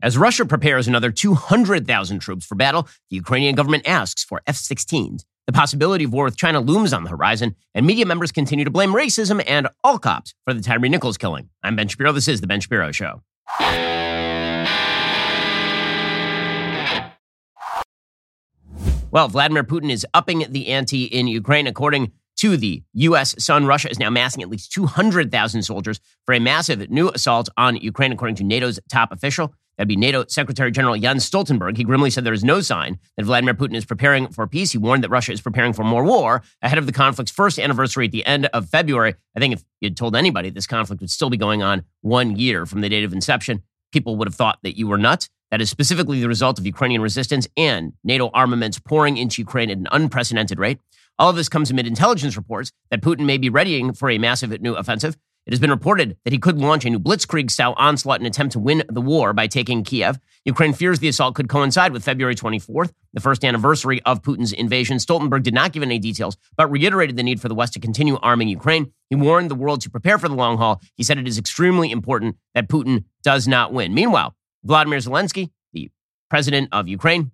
As Russia prepares another 200,000 troops for battle, the Ukrainian government asks for F 16s. The possibility of war with China looms on the horizon, and media members continue to blame racism and all cops for the Tyre Nichols killing. I'm Ben Shapiro. This is The Ben Shapiro Show. Well, Vladimir Putin is upping the ante in Ukraine. According to the U.S. Sun, Russia is now massing at least 200,000 soldiers for a massive new assault on Ukraine, according to NATO's top official. That'd be NATO Secretary General Jens Stoltenberg. He grimly said there is no sign that Vladimir Putin is preparing for peace. He warned that Russia is preparing for more war ahead of the conflict's first anniversary at the end of February. I think if you had told anybody this conflict would still be going on one year from the date of inception, people would have thought that you were nuts. That is specifically the result of Ukrainian resistance and NATO armaments pouring into Ukraine at an unprecedented rate. All of this comes amid intelligence reports that Putin may be readying for a massive new offensive. It has been reported that he could launch a new blitzkrieg style onslaught in an attempt to win the war by taking Kiev. Ukraine fears the assault could coincide with February 24th, the first anniversary of Putin's invasion. Stoltenberg did not give any details, but reiterated the need for the West to continue arming Ukraine. He warned the world to prepare for the long haul. He said it is extremely important that Putin does not win. Meanwhile, Vladimir Zelensky, the president of Ukraine,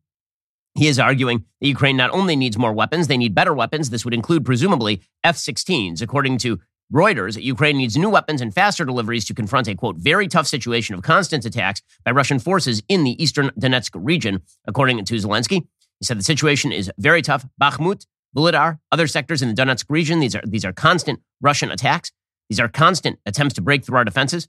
he is arguing that Ukraine not only needs more weapons, they need better weapons. This would include, presumably, F 16s. According to Reuters, Ukraine needs new weapons and faster deliveries to confront a, quote, very tough situation of constant attacks by Russian forces in the eastern Donetsk region, according to Zelensky. He said the situation is very tough. Bakhmut, Vuhledar, other sectors in the Donetsk region, these are, these are constant Russian attacks. These are constant attempts to break through our defenses.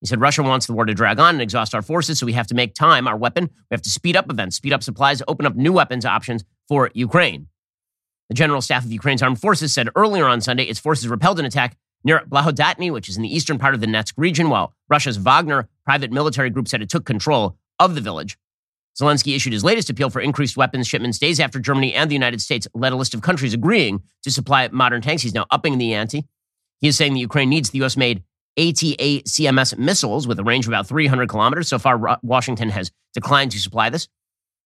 He said Russia wants the war to drag on and exhaust our forces, so we have to make time our weapon. We have to speed up events, speed up supplies, open up new weapons options for Ukraine. The General Staff of Ukraine's armed forces said earlier on Sunday its forces repelled an attack near Blahodatny, which is in the eastern part of the Donetsk region, while Russia's Wagner private military group said it took control of the village. Zelensky issued his latest appeal for increased weapons shipments days after Germany and the United States led a list of countries agreeing to supply modern tanks. He's now upping the ante. He is saying that Ukraine needs the U.S. made ATACMS missiles with a range of about 300 kilometers. So far, Washington has declined to supply this.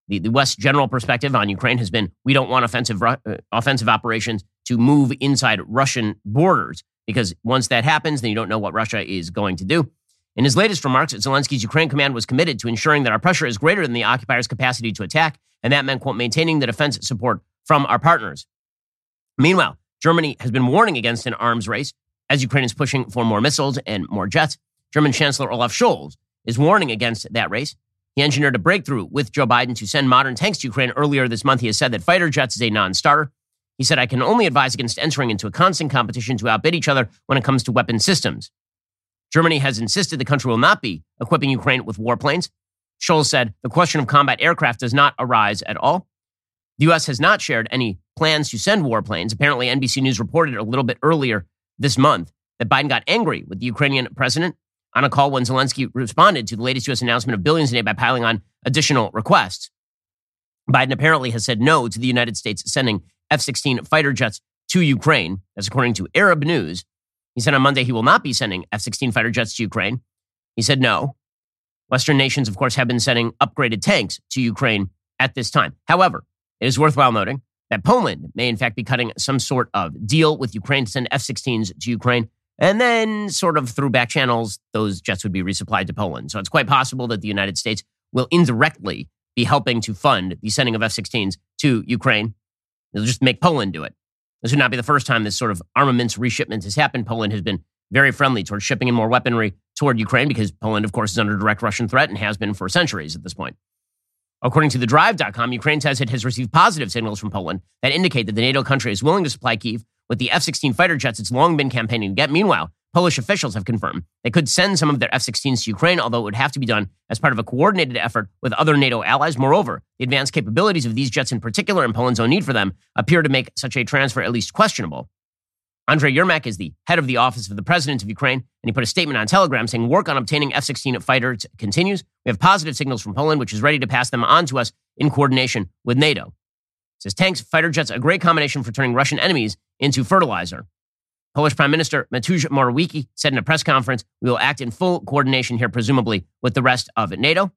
The, the general perspective on Ukraine has been we don't want offensive, uh, offensive operations to move inside Russian borders because once that happens, then you don't know what Russia is going to do. In his latest remarks, Zelensky's Ukraine command was committed to ensuring that our pressure is greater than the occupiers' capacity to attack, and that meant, quote, maintaining the defense support from our partners. Meanwhile, Germany has been warning against an arms race as Ukraine is pushing for more missiles and more jets. German Chancellor Olaf Scholz is warning against that race. He engineered a breakthrough with Joe Biden to send modern tanks to Ukraine earlier this month. He has said that fighter jets is a non starter. He said, I can only advise against entering into a constant competition to outbid each other when it comes to weapon systems. Germany has insisted the country will not be equipping Ukraine with warplanes. Scholz said the question of combat aircraft does not arise at all. The U.S. has not shared any plans to send warplanes. Apparently, NBC News reported a little bit earlier this month that Biden got angry with the Ukrainian president on a call when Zelensky responded to the latest U.S. announcement of billions in aid by piling on additional requests. Biden apparently has said no to the United States sending F 16 fighter jets to Ukraine. That's according to Arab News. He said on Monday he will not be sending F 16 fighter jets to Ukraine. He said no. Western nations, of course, have been sending upgraded tanks to Ukraine at this time. However, it is worthwhile noting that Poland may, in fact, be cutting some sort of deal with Ukraine to send F 16s to Ukraine. And then, sort of through back channels, those jets would be resupplied to Poland. So it's quite possible that the United States will indirectly be helping to fund the sending of F 16s to Ukraine. They'll just make Poland do it. This would not be the first time this sort of armaments reshipment has happened. Poland has been very friendly towards shipping in more weaponry toward Ukraine because Poland, of course, is under direct Russian threat and has been for centuries at this point. According to thedrive.com, Ukraine says it has received positive signals from Poland that indicate that the NATO country is willing to supply Kiev with the F 16 fighter jets it's long been campaigning to get. Meanwhile, Polish officials have confirmed they could send some of their F 16s to Ukraine, although it would have to be done as part of a coordinated effort with other NATO allies. Moreover, the advanced capabilities of these jets in particular and Poland's own need for them appear to make such a transfer at least questionable. Andrei Yermak is the head of the office of the president of Ukraine, and he put a statement on Telegram saying work on obtaining F 16 fighters continues. We have positive signals from Poland, which is ready to pass them on to us in coordination with NATO. Says tanks, fighter jets, a great combination for turning Russian enemies into fertilizer. Polish Prime Minister Mateusz Morawiecki said in a press conference, we will act in full coordination here, presumably with the rest of NATO.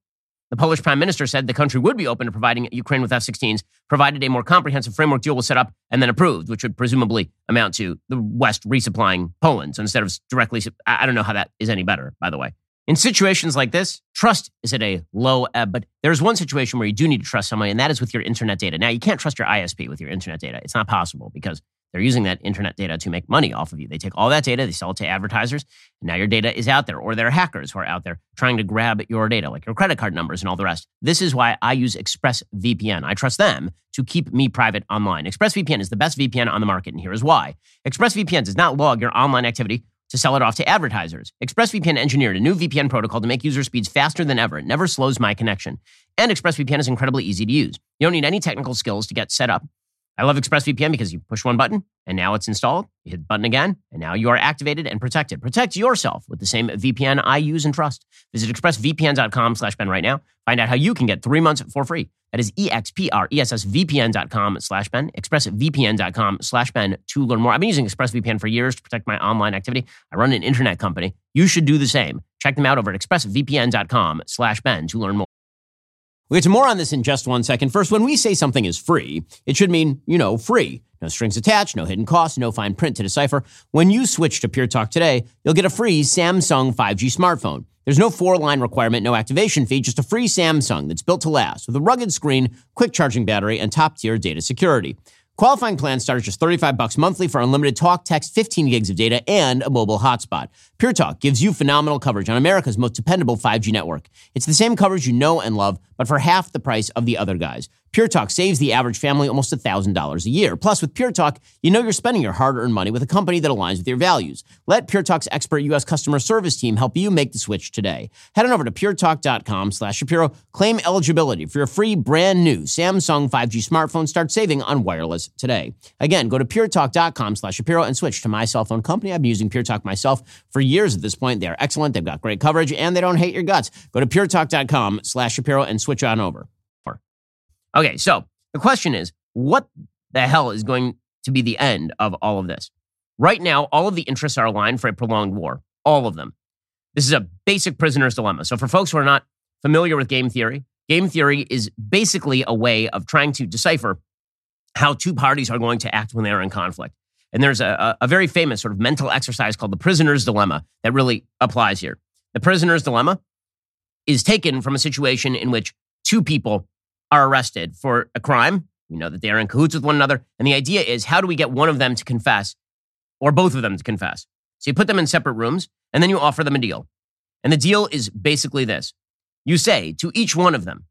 The Polish prime minister said the country would be open to providing Ukraine with F 16s, provided a more comprehensive framework deal was set up and then approved, which would presumably amount to the West resupplying Poland. So instead of directly, I don't know how that is any better, by the way. In situations like this, trust is at a low ebb, but there's one situation where you do need to trust somebody, and that is with your internet data. Now, you can't trust your ISP with your internet data. It's not possible because they're using that internet data to make money off of you. They take all that data, they sell it to advertisers, and now your data is out there, or there are hackers who are out there trying to grab your data, like your credit card numbers and all the rest. This is why I use ExpressVPN. I trust them to keep me private online. ExpressVPN is the best VPN on the market, and here is why. ExpressVPN does not log your online activity to sell it off to advertisers. ExpressVPN engineered a new VPN protocol to make user speeds faster than ever. It never slows my connection. And ExpressVPN is incredibly easy to use. You don't need any technical skills to get set up. I love ExpressVPN because you push one button and now it's installed. You hit the button again and now you are activated and protected. Protect yourself with the same VPN I use and trust. Visit expressvpn.com slash Ben right now. Find out how you can get three months for free. That is expressvpn.com slash Ben, expressvpn.com slash Ben to learn more. I've been using ExpressVPN for years to protect my online activity. I run an internet company. You should do the same. Check them out over at expressvpn.com slash Ben to learn more. We'll get to more on this in just one second. First, when we say something is free, it should mean, you know, free. No strings attached, no hidden costs, no fine print to decipher. When you switch to Pure Talk today, you'll get a free Samsung 5G smartphone. There's no four line requirement, no activation fee, just a free Samsung that's built to last with a rugged screen, quick charging battery, and top tier data security. Qualifying plans start at just 35 bucks monthly for unlimited talk, text, 15 gigs of data, and a mobile hotspot. Pure Talk gives you phenomenal coverage on America's most dependable 5G network. It's the same coverage you know and love, but for half the price of the other guys. Pure Talk saves the average family almost $1,000 a year. Plus, with Pure Talk, you know you're spending your hard earned money with a company that aligns with your values. Let Pure Talk's expert U.S. customer service team help you make the switch today. Head on over to puretalk.com slash Shapiro. Claim eligibility for your free brand new Samsung 5G smartphone. Start saving on wireless today. Again, go to puretalk.com slash Shapiro and switch to my cell phone company. I've been using Pure Talk myself for years at this point. They are excellent. They've got great coverage and they don't hate your guts. Go to puretalk.com slash Shapiro and switch on over. Okay, so the question is what the hell is going to be the end of all of this? Right now, all of the interests are aligned for a prolonged war. All of them. This is a basic prisoner's dilemma. So, for folks who are not familiar with game theory, game theory is basically a way of trying to decipher how two parties are going to act when they are in conflict. And there's a, a very famous sort of mental exercise called the prisoner's dilemma that really applies here. The prisoner's dilemma is taken from a situation in which two people are arrested for a crime. We know that they are in cahoots with one another. And the idea is how do we get one of them to confess or both of them to confess? So you put them in separate rooms and then you offer them a deal. And the deal is basically this you say to each one of them,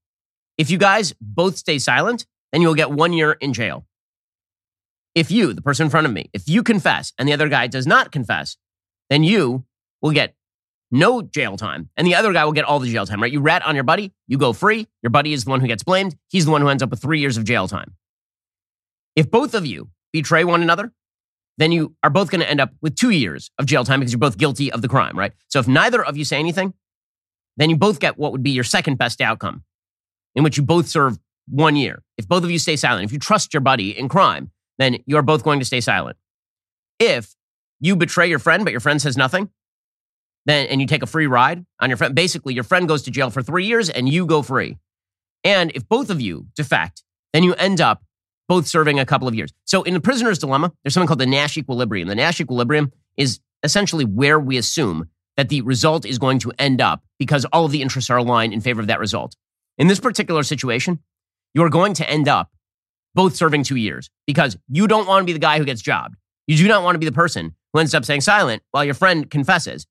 if you guys both stay silent, then you will get one year in jail. If you, the person in front of me, if you confess and the other guy does not confess, then you will get no jail time, and the other guy will get all the jail time, right? You rat on your buddy, you go free. Your buddy is the one who gets blamed. He's the one who ends up with three years of jail time. If both of you betray one another, then you are both going to end up with two years of jail time because you're both guilty of the crime, right? So if neither of you say anything, then you both get what would be your second best outcome, in which you both serve one year. If both of you stay silent, if you trust your buddy in crime, then you're both going to stay silent. If you betray your friend, but your friend says nothing, then and you take a free ride on your friend. Basically, your friend goes to jail for three years and you go free. And if both of you defect, then you end up both serving a couple of years. So in the prisoner's dilemma, there's something called the Nash equilibrium. The Nash equilibrium is essentially where we assume that the result is going to end up because all of the interests are aligned in favor of that result. In this particular situation, you're going to end up both serving two years because you don't want to be the guy who gets jobbed. You do not want to be the person who ends up staying silent while your friend confesses.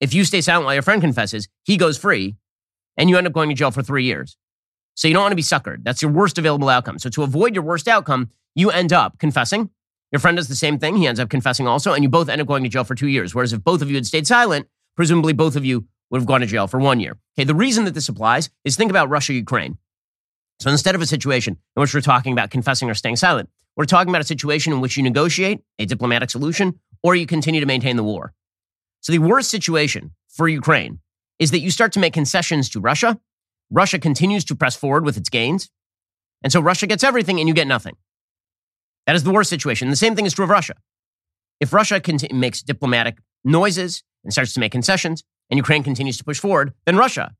If you stay silent while your friend confesses, he goes free and you end up going to jail for three years. So you don't want to be suckered. That's your worst available outcome. So to avoid your worst outcome, you end up confessing. Your friend does the same thing. He ends up confessing also, and you both end up going to jail for two years. Whereas if both of you had stayed silent, presumably both of you would have gone to jail for one year. Okay, the reason that this applies is think about Russia Ukraine. So instead of a situation in which we're talking about confessing or staying silent, we're talking about a situation in which you negotiate a diplomatic solution or you continue to maintain the war. So the worst situation for Ukraine is that you start to make concessions to Russia. Russia continues to press forward with its gains. And so Russia gets everything and you get nothing. That is the worst situation. The same thing is true of Russia. If Russia makes diplomatic noises and starts to make concessions and Ukraine continues to push forward, then Russia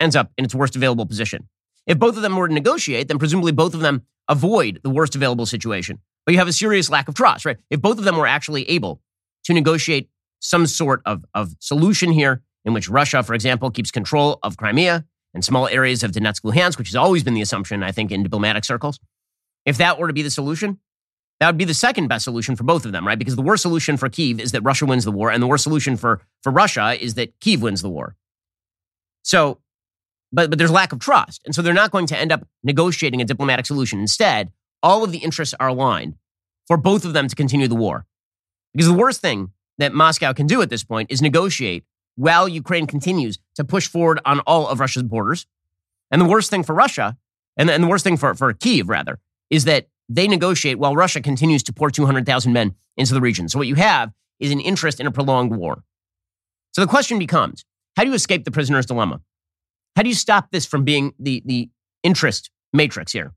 ends up in its worst available position. If both of them were to negotiate, then presumably both of them avoid the worst available situation. But you have a serious lack of trust, right? If both of them were actually able to negotiate some sort of, of solution here in which Russia, for example, keeps control of Crimea and small areas of Donetsk, Luhansk, which has always been the assumption, I think, in diplomatic circles. If that were to be the solution, that would be the second best solution for both of them, right? Because the worst solution for Kiev is that Russia wins the war, and the worst solution for, for Russia is that Kiev wins the war. So, but, but there's lack of trust. And so they're not going to end up negotiating a diplomatic solution. Instead, all of the interests are aligned for both of them to continue the war. Because the worst thing that Moscow can do at this point is negotiate while Ukraine continues to push forward on all of Russia's borders. And the worst thing for Russia, and, and the worst thing for, for Kiev, rather, is that they negotiate while Russia continues to pour 200,000 men into the region. So what you have is an interest in a prolonged war. So the question becomes how do you escape the prisoner's dilemma? How do you stop this from being the, the interest matrix here?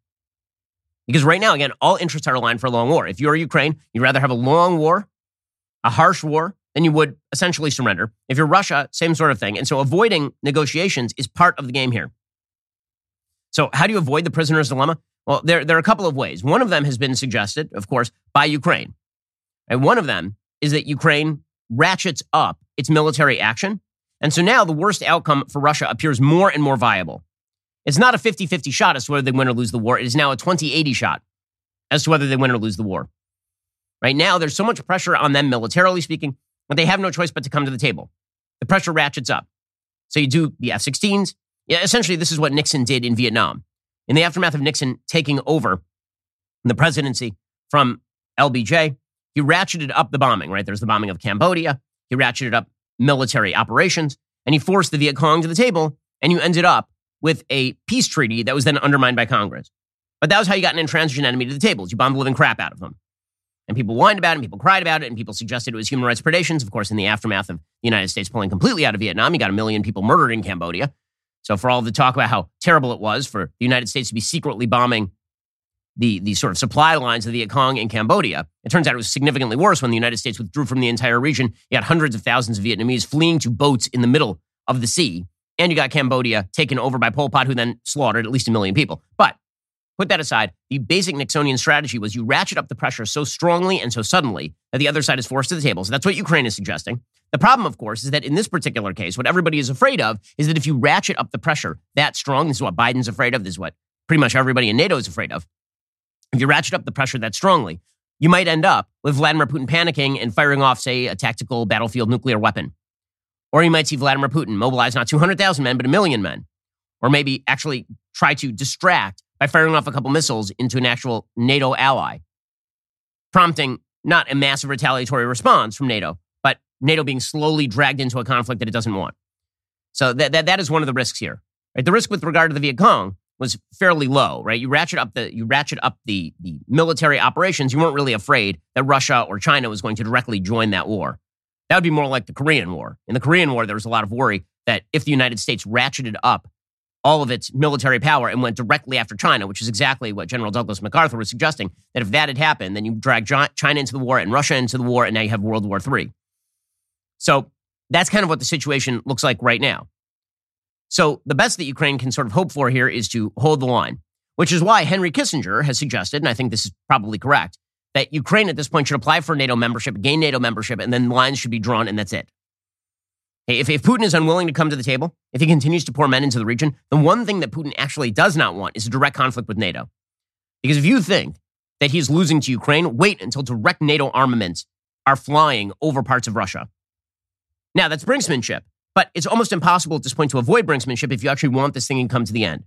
Because right now, again, all interests are aligned for a long war. If you're Ukraine, you'd rather have a long war, a harsh war, than you would essentially surrender. If you're Russia, same sort of thing. And so avoiding negotiations is part of the game here. So, how do you avoid the prisoner's dilemma? Well, there, there are a couple of ways. One of them has been suggested, of course, by Ukraine. And one of them is that Ukraine ratchets up its military action. And so now the worst outcome for Russia appears more and more viable. It's not a 50 50 shot as to whether they win or lose the war. It is now a 20 80 shot as to whether they win or lose the war. Right now, there's so much pressure on them, militarily speaking, that they have no choice but to come to the table. The pressure ratchets up. So you do the F 16s. Yeah, essentially, this is what Nixon did in Vietnam. In the aftermath of Nixon taking over the presidency from LBJ, he ratcheted up the bombing, right? There's the bombing of Cambodia. He ratcheted up military operations and he forced the Viet Cong to the table. And you ended up with a peace treaty that was then undermined by Congress. But that was how you got an intransigent enemy to the table. You bombed the living crap out of them. And people whined about it, and people cried about it, and people suggested it was human rights predations. Of course, in the aftermath of the United States pulling completely out of Vietnam, you got a million people murdered in Cambodia. So, for all the talk about how terrible it was for the United States to be secretly bombing the, the sort of supply lines of the Viet Cong in Cambodia, it turns out it was significantly worse when the United States withdrew from the entire region. You had hundreds of thousands of Vietnamese fleeing to boats in the middle of the sea. And you got Cambodia taken over by Pol Pot, who then slaughtered at least a million people. But Put that aside. The basic Nixonian strategy was you ratchet up the pressure so strongly and so suddenly that the other side is forced to the table. So that's what Ukraine is suggesting. The problem, of course, is that in this particular case, what everybody is afraid of is that if you ratchet up the pressure that strong, this is what Biden's afraid of, this is what pretty much everybody in NATO is afraid of. If you ratchet up the pressure that strongly, you might end up with Vladimir Putin panicking and firing off, say, a tactical battlefield nuclear weapon. Or you might see Vladimir Putin mobilize not 200,000 men, but a million men. Or maybe actually try to distract by firing off a couple missiles into an actual NATO ally, prompting not a massive retaliatory response from NATO, but NATO being slowly dragged into a conflict that it doesn't want. So that, that, that is one of the risks here. Right? The risk with regard to the Viet Cong was fairly low, right? You ratchet up the you ratchet up the, the military operations. You weren't really afraid that Russia or China was going to directly join that war. That would be more like the Korean War. In the Korean War, there was a lot of worry that if the United States ratcheted up all of its military power and went directly after China, which is exactly what General Douglas MacArthur was suggesting. That if that had happened, then you drag China into the war and Russia into the war, and now you have World War III. So that's kind of what the situation looks like right now. So the best that Ukraine can sort of hope for here is to hold the line, which is why Henry Kissinger has suggested, and I think this is probably correct, that Ukraine at this point should apply for NATO membership, gain NATO membership, and then lines should be drawn, and that's it. If, if Putin is unwilling to come to the table, if he continues to pour men into the region, the one thing that Putin actually does not want is a direct conflict with NATO. Because if you think that he's losing to Ukraine, wait until direct NATO armaments are flying over parts of Russia. Now, that's brinksmanship, but it's almost impossible at this point to avoid brinksmanship if you actually want this thing to come to the end.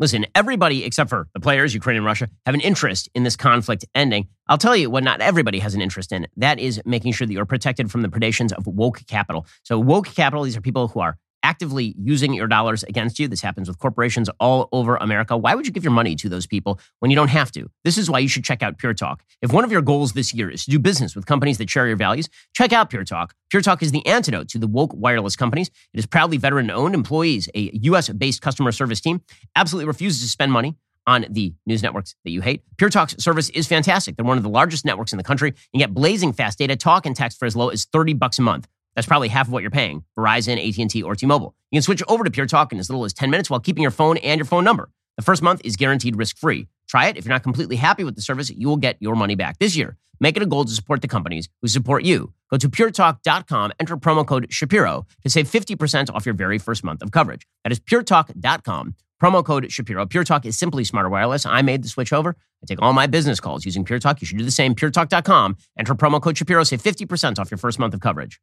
Listen, everybody except for the players, Ukraine and Russia, have an interest in this conflict ending. I'll tell you what not everybody has an interest in. That is making sure that you're protected from the predations of woke capital. So, woke capital, these are people who are actively using your dollars against you. This happens with corporations all over America. Why would you give your money to those people when you don't have to? This is why you should check out Pure Talk. If one of your goals this year is to do business with companies that share your values, check out Pure Talk. Pure Talk is the antidote to the woke wireless companies. It is proudly veteran owned employees, a US based customer service team, absolutely refuses to spend money on the news networks that you hate. Pure Talk's service is fantastic. They're one of the largest networks in the country. You get blazing fast data, talk, and text for as low as 30 bucks a month. That's probably half of what you're paying. Verizon, AT&T, or T-Mobile. You can switch over to Pure Talk in as little as 10 minutes while keeping your phone and your phone number. The first month is guaranteed risk-free. Try it. If you're not completely happy with the service, you will get your money back. This year, make it a goal to support the companies who support you. Go to puretalk.com, enter promo code Shapiro to save 50% off your very first month of coverage. That is puretalk.com, promo code Shapiro. Pure Talk is simply smarter wireless. I made the switch over. I take all my business calls using Pure Talk. You should do the same. puretalk.com, enter promo code Shapiro, save 50% off your first month of coverage.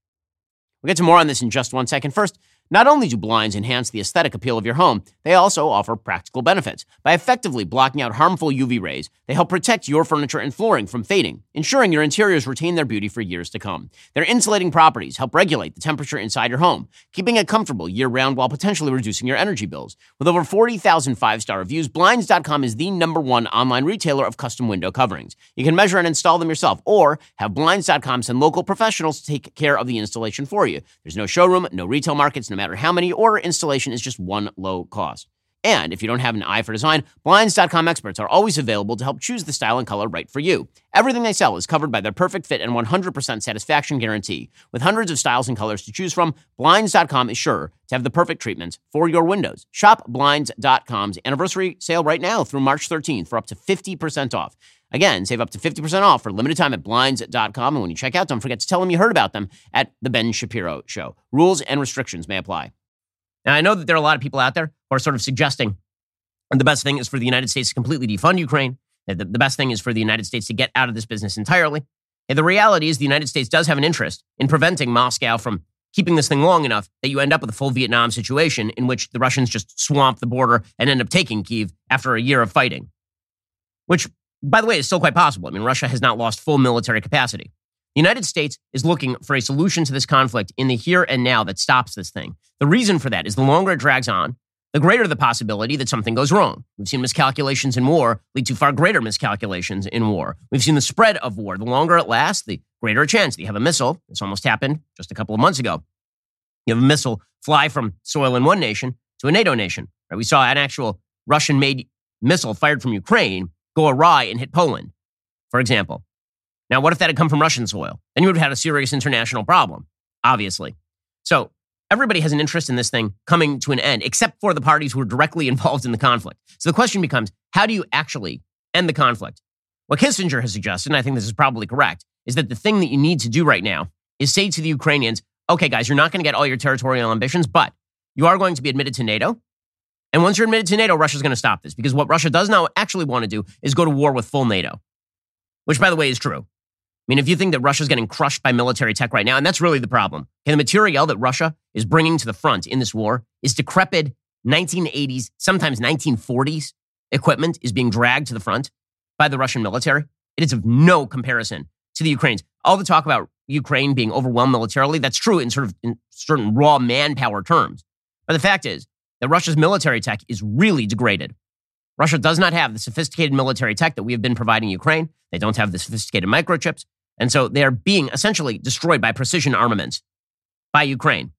We'll get to more on this in just one second. First, not only do blinds enhance the aesthetic appeal of your home, they also offer practical benefits. By effectively blocking out harmful UV rays, they help protect your furniture and flooring from fading, ensuring your interiors retain their beauty for years to come. Their insulating properties help regulate the temperature inside your home, keeping it comfortable year round while potentially reducing your energy bills. With over 40,000 five star reviews, Blinds.com is the number one online retailer of custom window coverings. You can measure and install them yourself, or have Blinds.com send local professionals to take care of the installation for you. There's no showroom, no retail markets, no matter how many, or installation is just one low cost. And if you don't have an eye for design, Blinds.com experts are always available to help choose the style and color right for you. Everything they sell is covered by their perfect fit and 100% satisfaction guarantee. With hundreds of styles and colors to choose from, Blinds.com is sure to have the perfect treatments for your windows. Shop Blinds.com's anniversary sale right now through March 13th for up to 50% off. Again, save up to 50% off for limited time at Blinds.com. And when you check out, don't forget to tell them you heard about them at The Ben Shapiro Show. Rules and restrictions may apply. Now, I know that there are a lot of people out there who are sort of suggesting the best thing is for the United States to completely defund Ukraine. The, the best thing is for the United States to get out of this business entirely. And the reality is the United States does have an interest in preventing Moscow from keeping this thing long enough that you end up with a full Vietnam situation in which the Russians just swamp the border and end up taking Kiev after a year of fighting. Which, by the way, it's still quite possible. I mean, Russia has not lost full military capacity. The United States is looking for a solution to this conflict in the here and now that stops this thing. The reason for that is the longer it drags on, the greater the possibility that something goes wrong. We've seen miscalculations in war lead to far greater miscalculations in war. We've seen the spread of war. The longer it lasts, the greater a chance that you have a missile. This almost happened just a couple of months ago. You have a missile fly from soil in one nation to a NATO nation. Right? We saw an actual Russian made missile fired from Ukraine go awry and hit Poland, for example. Now, what if that had come from Russian soil? Then you would have had a serious international problem, obviously. So everybody has an interest in this thing coming to an end, except for the parties who are directly involved in the conflict. So the question becomes how do you actually end the conflict? What Kissinger has suggested, and I think this is probably correct, is that the thing that you need to do right now is say to the Ukrainians, okay, guys, you're not going to get all your territorial ambitions, but you are going to be admitted to NATO. And once you're admitted to NATO, Russia's going to stop this because what Russia does now actually want to do is go to war with full NATO, which, by the way, is true. I mean, if you think that Russia's getting crushed by military tech right now, and that's really the problem. Okay, the material that Russia is bringing to the front in this war is decrepit 1980s, sometimes 1940s equipment is being dragged to the front by the Russian military. It is of no comparison to the Ukrainians. All the talk about Ukraine being overwhelmed militarily, that's true in sort of in certain raw manpower terms. But the fact is that Russia's military tech is really degraded. Russia does not have the sophisticated military tech that we have been providing Ukraine. They don't have the sophisticated microchips. And so they're being essentially destroyed by precision armaments by Ukraine.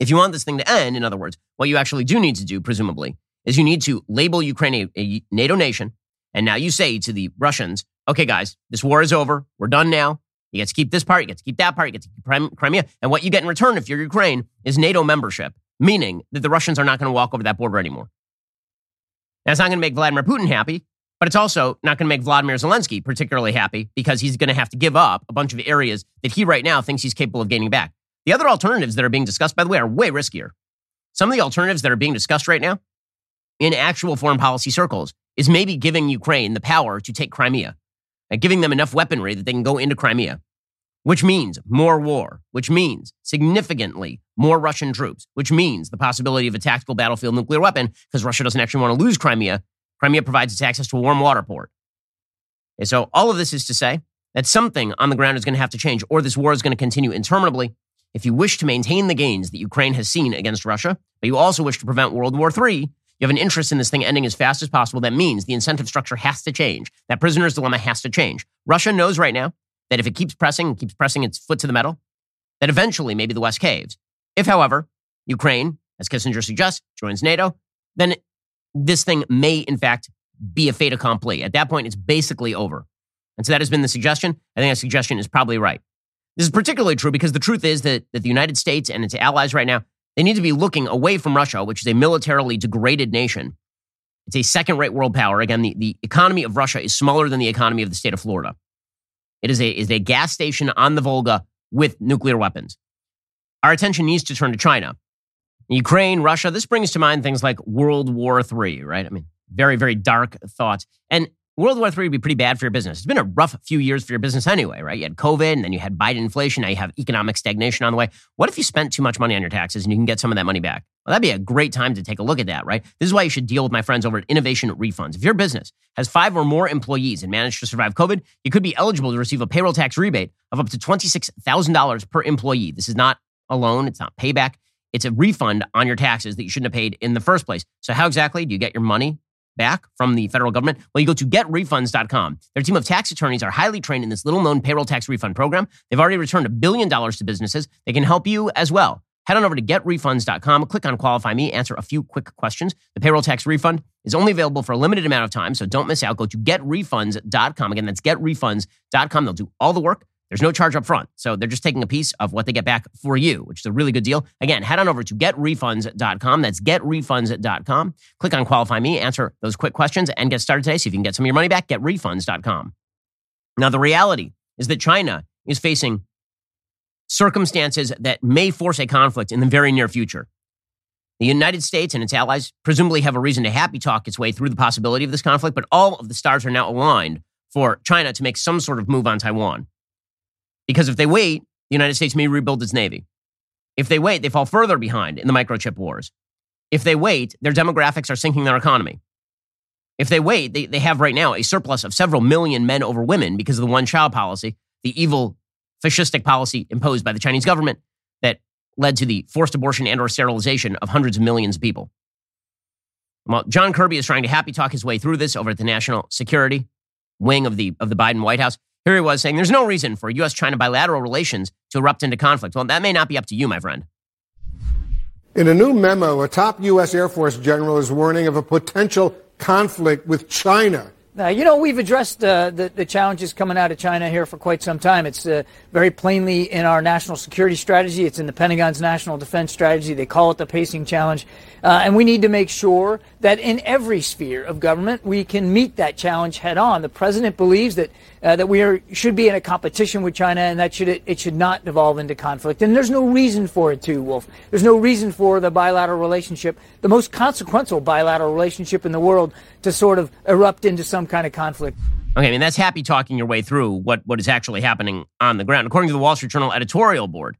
If you want this thing to end, in other words, what you actually do need to do, presumably, is you need to label Ukraine a, a NATO nation. And now you say to the Russians, okay, guys, this war is over. We're done now. You get to keep this part. You get to keep that part. You get to keep Crimea. And what you get in return, if you're Ukraine, is NATO membership, meaning that the Russians are not going to walk over that border anymore. That's not going to make Vladimir Putin happy but it's also not going to make Vladimir Zelensky particularly happy because he's going to have to give up a bunch of areas that he right now thinks he's capable of gaining back. The other alternatives that are being discussed, by the way, are way riskier. Some of the alternatives that are being discussed right now in actual foreign policy circles is maybe giving Ukraine the power to take Crimea and giving them enough weaponry that they can go into Crimea, which means more war, which means significantly more Russian troops, which means the possibility of a tactical battlefield nuclear weapon because Russia doesn't actually want to lose Crimea Crimea provides its access to a warm water port. And so all of this is to say that something on the ground is going to have to change, or this war is going to continue interminably. If you wish to maintain the gains that Ukraine has seen against Russia, but you also wish to prevent World War III, you have an interest in this thing ending as fast as possible. That means the incentive structure has to change. That prisoner's dilemma has to change. Russia knows right now that if it keeps pressing, keeps pressing its foot to the metal, that eventually maybe the West caves. If, however, Ukraine, as Kissinger suggests, joins NATO, then this thing may, in fact, be a fait accompli. At that point, it's basically over. And so that has been the suggestion. I think that suggestion is probably right. This is particularly true because the truth is that, that the United States and its allies right now, they need to be looking away from Russia, which is a militarily degraded nation, It's a second rate world power. Again, the, the economy of Russia is smaller than the economy of the state of Florida. It is a, is a gas station on the Volga with nuclear weapons. Our attention needs to turn to China. Ukraine, Russia, this brings to mind things like World War III, right? I mean, very, very dark thoughts. And World War III would be pretty bad for your business. It's been a rough few years for your business anyway, right? You had COVID and then you had Biden inflation. Now you have economic stagnation on the way. What if you spent too much money on your taxes and you can get some of that money back? Well, that'd be a great time to take a look at that, right? This is why you should deal with my friends over at Innovation Refunds. If your business has five or more employees and managed to survive COVID, you could be eligible to receive a payroll tax rebate of up to $26,000 per employee. This is not a loan, it's not payback. It's a refund on your taxes that you shouldn't have paid in the first place. So, how exactly do you get your money back from the federal government? Well, you go to getrefunds.com. Their team of tax attorneys are highly trained in this little known payroll tax refund program. They've already returned a billion dollars to businesses. They can help you as well. Head on over to getrefunds.com, click on qualify me, answer a few quick questions. The payroll tax refund is only available for a limited amount of time, so don't miss out. Go to getrefunds.com. Again, that's getrefunds.com. They'll do all the work. There's no charge up front. So they're just taking a piece of what they get back for you, which is a really good deal. Again, head on over to getrefunds.com. That's getrefunds.com. Click on qualify me, answer those quick questions, and get started today. If you can get some of your money back. Getrefunds.com. Now, the reality is that China is facing circumstances that may force a conflict in the very near future. The United States and its allies presumably have a reason to happy talk its way through the possibility of this conflict, but all of the stars are now aligned for China to make some sort of move on Taiwan. Because if they wait, the United States may rebuild its navy. If they wait, they fall further behind in the microchip wars. If they wait, their demographics are sinking their economy. If they wait, they, they have right now a surplus of several million men over women because of the one child policy, the evil fascistic policy imposed by the Chinese government that led to the forced abortion and or sterilization of hundreds of millions of people. Well, John Kirby is trying to happy talk his way through this over at the National Security wing of the of the Biden White House. Here he was saying there's no reason for US China bilateral relations to erupt into conflict. Well, that may not be up to you, my friend. In a new memo, a top U.S. Air Force general is warning of a potential conflict with China now, you know, we've addressed uh, the, the challenges coming out of China here for quite some time. It's uh, very plainly in our national security strategy. It's in the Pentagon's national defense strategy. They call it the pacing challenge. Uh, and we need to make sure that in every sphere of government, we can meet that challenge head on. The president believes that uh, that we are, should be in a competition with China and that should, it should not devolve into conflict. And there's no reason for it to, Wolf. There's no reason for the bilateral relationship, the most consequential bilateral relationship in the world, to sort of erupt into some kind of conflict. Okay, I mean, that's happy talking your way through what, what is actually happening on the ground. According to the Wall Street Journal editorial board,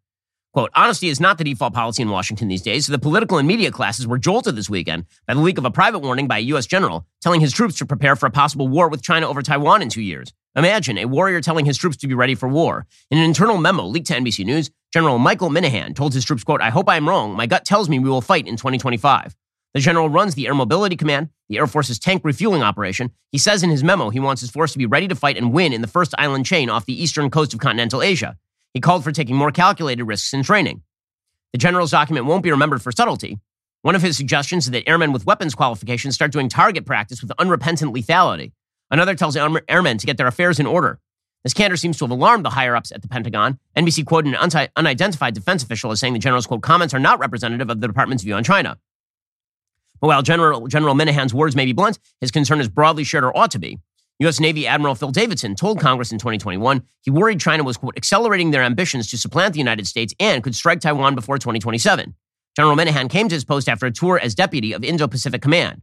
Quote, honesty is not the default policy in Washington these days, so the political and media classes were jolted this weekend by the leak of a private warning by a U.S. general telling his troops to prepare for a possible war with China over Taiwan in two years. Imagine a warrior telling his troops to be ready for war. In an internal memo leaked to NBC News, General Michael Minihan told his troops, quote, I hope I'm wrong. My gut tells me we will fight in 2025. The general runs the Air Mobility Command, the Air Force's tank refueling operation. He says in his memo he wants his force to be ready to fight and win in the first island chain off the eastern coast of continental Asia. He called for taking more calculated risks in training. The general's document won't be remembered for subtlety. One of his suggestions is that airmen with weapons qualifications start doing target practice with unrepentant lethality. Another tells airmen to get their affairs in order. This candor seems to have alarmed the higher ups at the Pentagon. NBC quoted an unidentified defense official as saying the general's quote comments are not representative of the department's view on China. But while General, General Minihan's words may be blunt, his concern is broadly shared or ought to be. U.S. Navy Admiral Phil Davidson told Congress in 2021 he worried China was, quote, accelerating their ambitions to supplant the United States and could strike Taiwan before 2027. General Minihan came to his post after a tour as deputy of Indo Pacific Command.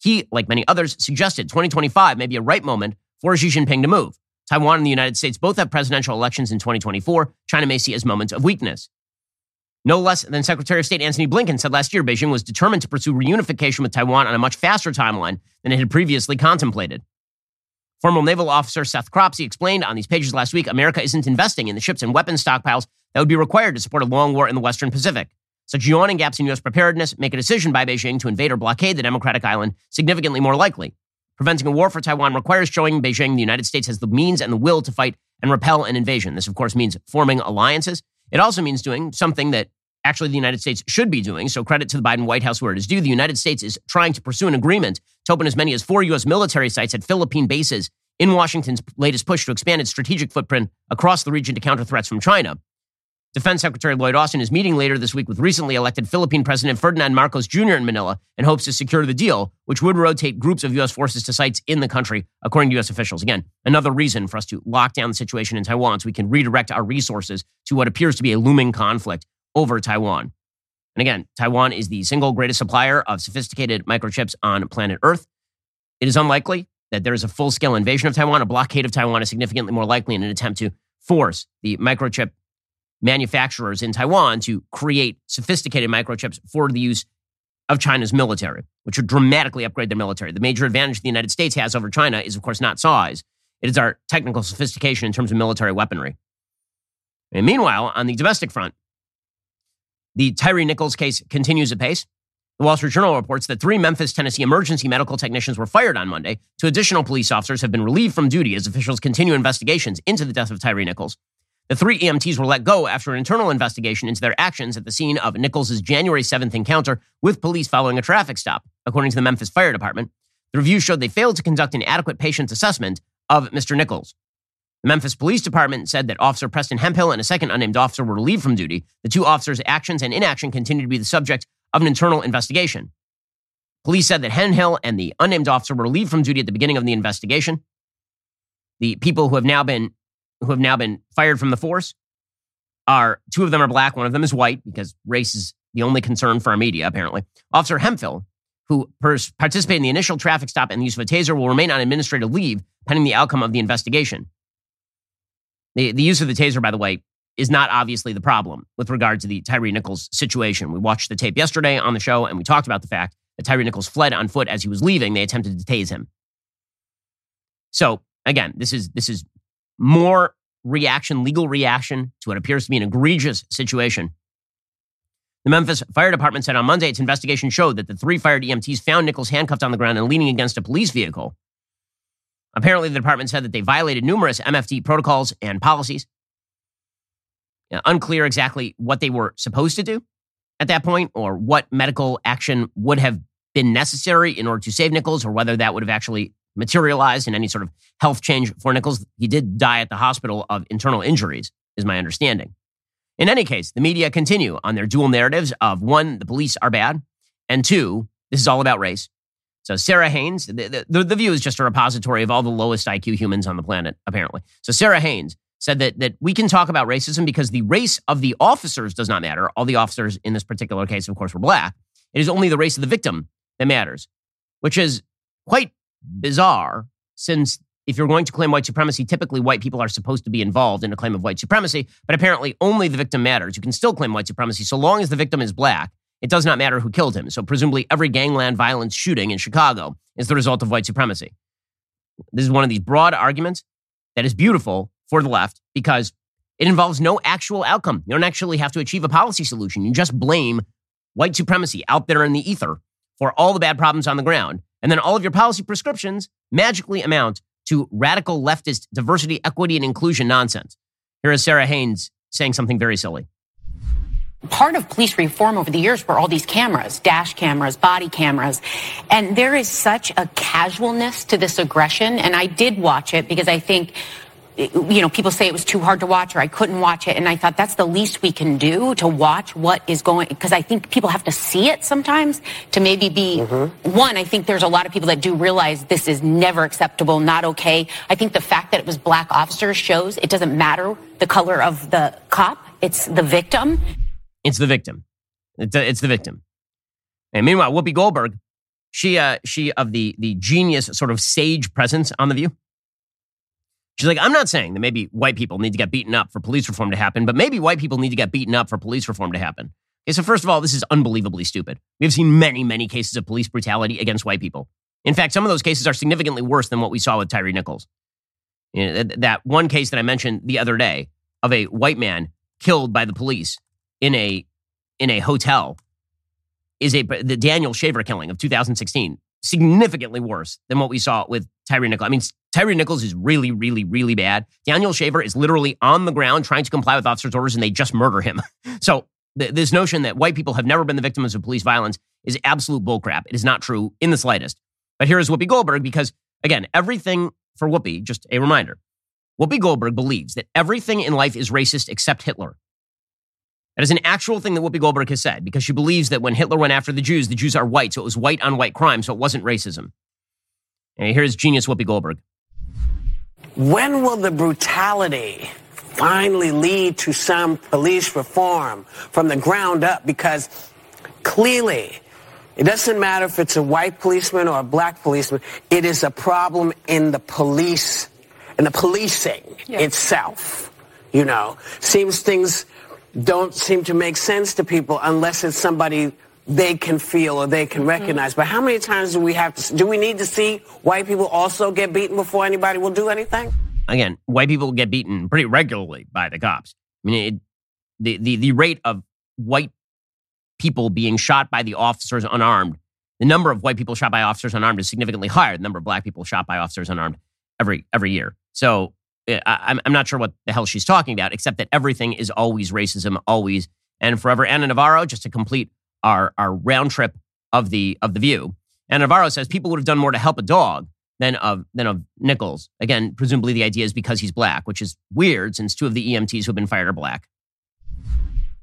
He, like many others, suggested 2025 may be a right moment for Xi Jinping to move. Taiwan and the United States both have presidential elections in 2024. China may see as moments of weakness. No less than Secretary of State Antony Blinken said last year Beijing was determined to pursue reunification with Taiwan on a much faster timeline than it had previously contemplated. Former naval officer Seth Cropsey explained on these pages last week America isn't investing in the ships and weapons stockpiles that would be required to support a long war in the Western Pacific. Such yawning gaps in U.S. preparedness make a decision by Beijing to invade or blockade the democratic island significantly more likely. Preventing a war for Taiwan requires showing Beijing the United States has the means and the will to fight and repel an invasion. This, of course, means forming alliances. It also means doing something that actually the United States should be doing. So, credit to the Biden White House where it is due. The United States is trying to pursue an agreement to open as many as four U.S. military sites at Philippine bases in Washington's latest push to expand its strategic footprint across the region to counter threats from China. Defense Secretary Lloyd Austin is meeting later this week with recently elected Philippine President Ferdinand Marcos Jr. in Manila and hopes to secure the deal, which would rotate groups of U.S. forces to sites in the country, according to U.S. officials. Again, another reason for us to lock down the situation in Taiwan so we can redirect our resources to what appears to be a looming conflict over Taiwan. And again, Taiwan is the single greatest supplier of sophisticated microchips on planet Earth. It is unlikely that there is a full scale invasion of Taiwan. A blockade of Taiwan is significantly more likely in an attempt to force the microchip manufacturers in Taiwan to create sophisticated microchips for the use of China's military, which would dramatically upgrade their military. The major advantage the United States has over China is, of course, not size, it is our technical sophistication in terms of military weaponry. And meanwhile, on the domestic front, the Tyre Nichols case continues apace. The Wall Street Journal reports that three Memphis, Tennessee emergency medical technicians were fired on Monday. Two additional police officers have been relieved from duty as officials continue investigations into the death of Tyre Nichols. The three EMTs were let go after an internal investigation into their actions at the scene of Nichols' January 7th encounter with police following a traffic stop, according to the Memphis Fire Department. The review showed they failed to conduct an adequate patient assessment of Mr. Nichols. The Memphis Police Department said that Officer Preston Hemphill and a second unnamed officer were relieved from duty. The two officers' actions and inaction continue to be the subject of an internal investigation. Police said that Hemphill and the unnamed officer were relieved from duty at the beginning of the investigation. The people who have now been who have now been fired from the force are two of them are black, one of them is white because race is the only concern for our media, apparently. Officer Hemphill, who participated in the initial traffic stop and the use of a taser, will remain on administrative leave pending the outcome of the investigation. The, the use of the taser, by the way, is not obviously the problem with regard to the Tyre Nichols situation. We watched the tape yesterday on the show and we talked about the fact that Tyre Nichols fled on foot as he was leaving. They attempted to tase him. So again, this is this is more reaction, legal reaction to what appears to be an egregious situation. The Memphis Fire Department said on Monday its investigation showed that the three fired EMTs found Nichols handcuffed on the ground and leaning against a police vehicle. Apparently, the department said that they violated numerous MFD protocols and policies. unclear exactly what they were supposed to do at that point or what medical action would have been necessary in order to save Nichols or whether that would have actually materialized in any sort of health change for Nichols. He did die at the hospital of internal injuries, is my understanding. In any case, the media continue on their dual narratives of one, the police are bad, and two, this is all about race. So Sara Haines, the, the, the view is just a repository of all the lowest IQ humans on the planet, apparently. So Sara Haines said that, that we can talk about racism because the race of the officers does not matter. All the officers in this particular case, of course, were black. It is only the race of the victim that matters, which is quite bizarre since if you're going to claim white supremacy, typically white people are supposed to be involved in a claim of white supremacy, but apparently only the victim matters. You can still claim white supremacy so long as the victim is black. It does not matter who killed him. So presumably every gangland violence shooting in Chicago is the result of white supremacy. This is one of these broad arguments that is beautiful for the left because it involves no actual outcome. You don't actually have to achieve a policy solution. You just blame white supremacy out there in the ether for all the bad problems on the ground. And then all of your policy prescriptions magically amount to radical leftist diversity, equity, and inclusion nonsense. Here is Sara Haines saying something very silly. Part of police reform over the years were all these cameras, dash cameras, body cameras. And there is such a casualness to this aggression. And I did watch it because I think you know, people say it was too hard to watch or I couldn't watch it. And I thought that's the least we can do to watch what is going, because I think people have to see it sometimes to maybe be mm-hmm. one. I think there's a lot of people that do realize this is never acceptable, not okay. I think the fact that it was black officers shows it doesn't matter the color of the cop. It's the victim. It's the victim. It's, the victim. And meanwhile, Whoopi Goldberg, she, uh, she of the, the genius sort of sage presence on The View She's like, I'm not saying that maybe white people need to get beaten up for police reform to happen, but maybe white people need to get beaten up for police reform to happen. Okay, so first of all, this is unbelievably stupid. We've seen many, many cases of police brutality against white people. In fact, some of those cases are significantly worse than what we saw with Tyre Nichols. You know, that one case that I mentioned the other day of a white man killed by the police in a in a hotel is a the Daniel Shaver killing of 2016 significantly worse than what we saw with Tyre Nichols. I mean, Tyre Nichols is really, really, really bad. Daniel Shaver is literally on the ground trying to comply with officers' orders and they just murder him. so th- this notion that white people have never been the victims of police violence is absolute bullcrap. It is not true in the slightest. But here is Whoopi Goldberg because, again, everything for Whoopi, just a reminder, Whoopi Goldberg believes that everything in life is racist except Hitler. That is an actual thing that Whoopi Goldberg has said because she believes that when Hitler went after the Jews, the Jews are white, so it was white on white crime, so it wasn't racism. And here's genius Whoopi Goldberg. When will the brutality finally lead to some police reform from the ground up? Because clearly, it doesn't matter if it's a white policeman or a black policeman, it is a problem in the police, in the policing yeah. itself. You know, seems things don't seem to make sense to people unless it's somebody they can feel or they can mm-hmm. recognize. Mm-hmm. But how many times do we have to, do we need to see white people also get beaten before anybody will do anything? Again, white people get beaten pretty regularly by the cops. I mean, it, the, the, the rate of white people being shot by the officers unarmed, the number of white people shot by officers unarmed is significantly higher than the number of black people shot by officers unarmed every, every year. So Uh, I, I'm not sure what the hell she's talking about, except that everything is always racism, always and forever. Ana Navarro, just to complete our, our round trip of the, of the view. Ana Navarro says people would have done more to help a dog than of, than of Nichols. Again, presumably the idea is because he's black, which is weird since two of the EMTs who have been fired are black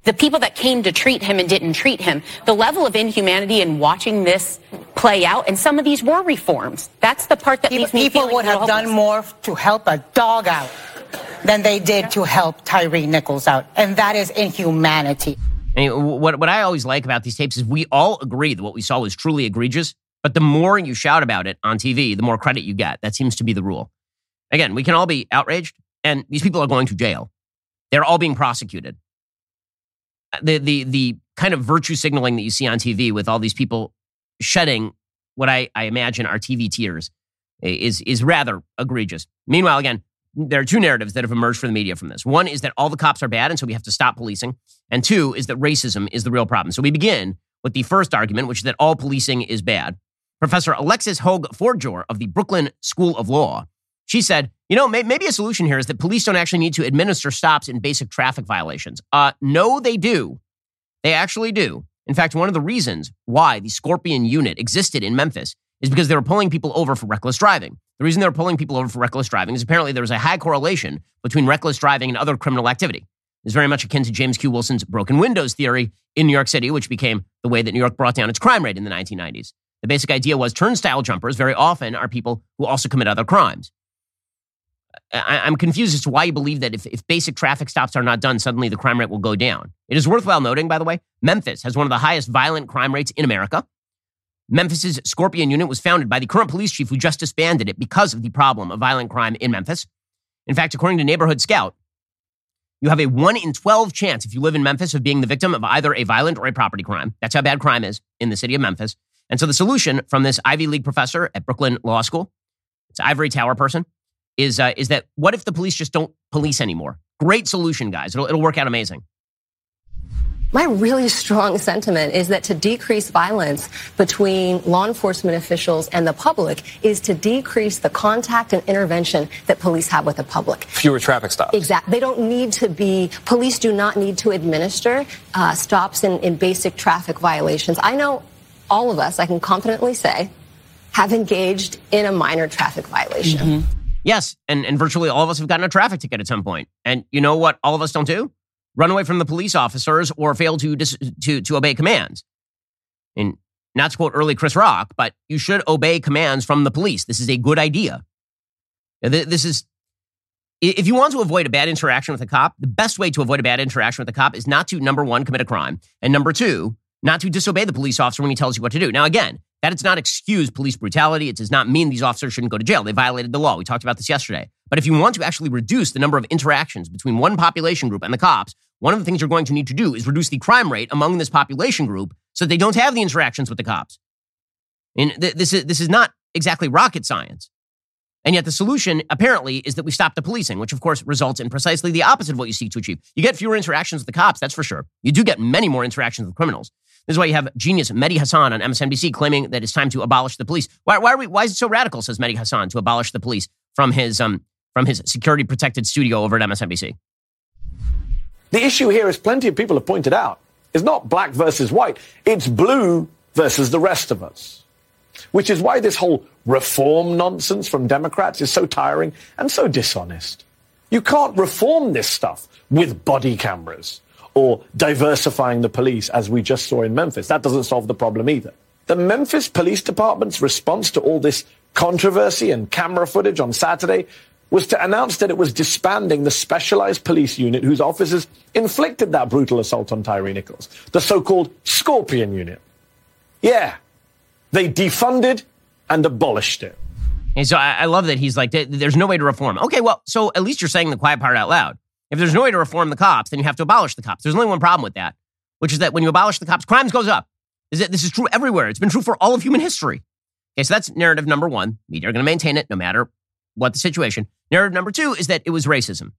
the people that came to treat him and didn't treat him, the level of inhumanity in watching this play out, and some of these were reforms. That's the part that people, people would have done more to help a dog out than they did to help Tyre Nichols out, and that is inhumanity. what what I always like about these tapes is we all agree that what we saw was truly egregious, but the more you shout about it on TV, the more credit you get. That seems to be the rule. Again, we can all be outraged, and these people are going to jail. They're all being prosecuted the the the kind of virtue signaling that you see on TV with all these people shedding what I, I imagine are TV tears is is rather egregious. Meanwhile, again, there are two narratives that have emerged for the media from this. One is that all the cops are bad, and so we have to stop policing. And two is that racism is the real problem. So we begin with the first argument, which is that all policing is bad. Professor Alexis Hoag Fordjour of the Brooklyn School of Law, she said, you know, may, maybe a solution here is that police don't actually need to administer stops in basic traffic violations. Uh, no, they do. They actually do. In fact, one of the reasons why the Scorpion unit existed in Memphis is because they were pulling people over for reckless driving. The reason they were pulling people over for reckless driving is apparently there was a high correlation between reckless driving and other criminal activity. It's very much akin to James Q. Wilson's broken windows theory in New York City, which became the way that New York brought down its crime rate in the 1990s. The basic idea was turnstile jumpers very often are people who also commit other crimes. I, am confused as to why you believe that if, if basic traffic stops are not done, suddenly the crime rate will go down. It is worthwhile noting, by the way, Memphis has one of the highest violent crime rates in America. Memphis's Scorpion unit was founded by the current police chief who just disbanded it because of the problem of violent crime in Memphis. In fact, according to Neighborhood Scout, you have a 1 in 12 chance if you live in Memphis of being the victim of either a violent or a property crime. That's how bad crime is in the city of Memphis. And so the solution from this Ivy League professor at Brooklyn Law School, it's ivory tower person, is uh, is that what if the police just don't police anymore? Great solution, guys. It'll it'll work out amazing. My really strong sentiment is that to decrease violence between law enforcement officials and the public is to decrease the contact and intervention that police have with the public. Fewer traffic stops. Exactly. They don't need to be, police do not need to administer uh, stops in, in basic traffic violations. I know all of us, I can confidently say, have engaged in a minor traffic violation. Mm-hmm. Yes, and, and virtually all of us have gotten a traffic ticket at some point. And you know what all of us don't do? Run away from the police officers or fail to, dis- to, to obey commands. And not to quote early Chris Rock, but you should obey commands from the police. This is a good idea. This is, if you want to avoid a bad interaction with a cop, the best way to avoid a bad interaction with a cop is not to, number one, commit a crime, and number two, not to disobey the police officer when he tells you what to do. Now, again, that does not excuse police brutality. It does not mean these officers shouldn't go to jail. They violated the law. We talked about this yesterday. But if you want to actually reduce the number of interactions between one population group and the cops, one of the things you're going to need to do is reduce the crime rate among this population group so they don't have the interactions with the cops. And th- this is this is not exactly rocket science. And yet the solution apparently is that we stop the policing, which of course results in precisely the opposite of what you seek to achieve. You get fewer interactions with the cops, that's for sure. You do get many more interactions with criminals. This is why you have genius Mehdi Hasan on MSNBC claiming that it's time to abolish the police. Why, why, are we, why is it so radical, says Mehdi Hasan, to abolish the police from his, um, from his security protected studio over at MSNBC? The issue here, as plenty of people have pointed out, is not black versus white. It's blue versus the rest of us. Which is why this whole reform nonsense from Democrats is so tiring and so dishonest. You can't reform this stuff with body cameras or diversifying the police, as we just saw in Memphis. That doesn't solve the problem either. The Memphis Police Department's response to all this controversy and camera footage on Saturday was to announce that it was disbanding the specialized police unit whose officers inflicted that brutal assault on Tyre Nichols, the so-called Scorpion Unit. Yeah, they defunded and abolished it. And so I, I love that he's like, there's no way to reform. Okay, well, so at least you're saying the quiet part out loud. If there's no way to reform the cops, then you have to abolish the cops. There's only one problem with that, which is that when you abolish the cops, crimes goes up. Is that this is true everywhere? It's been true for all of human history. Okay, so that's narrative number one. Media are going to maintain it no matter what the situation. Narrative number two is that it was racism.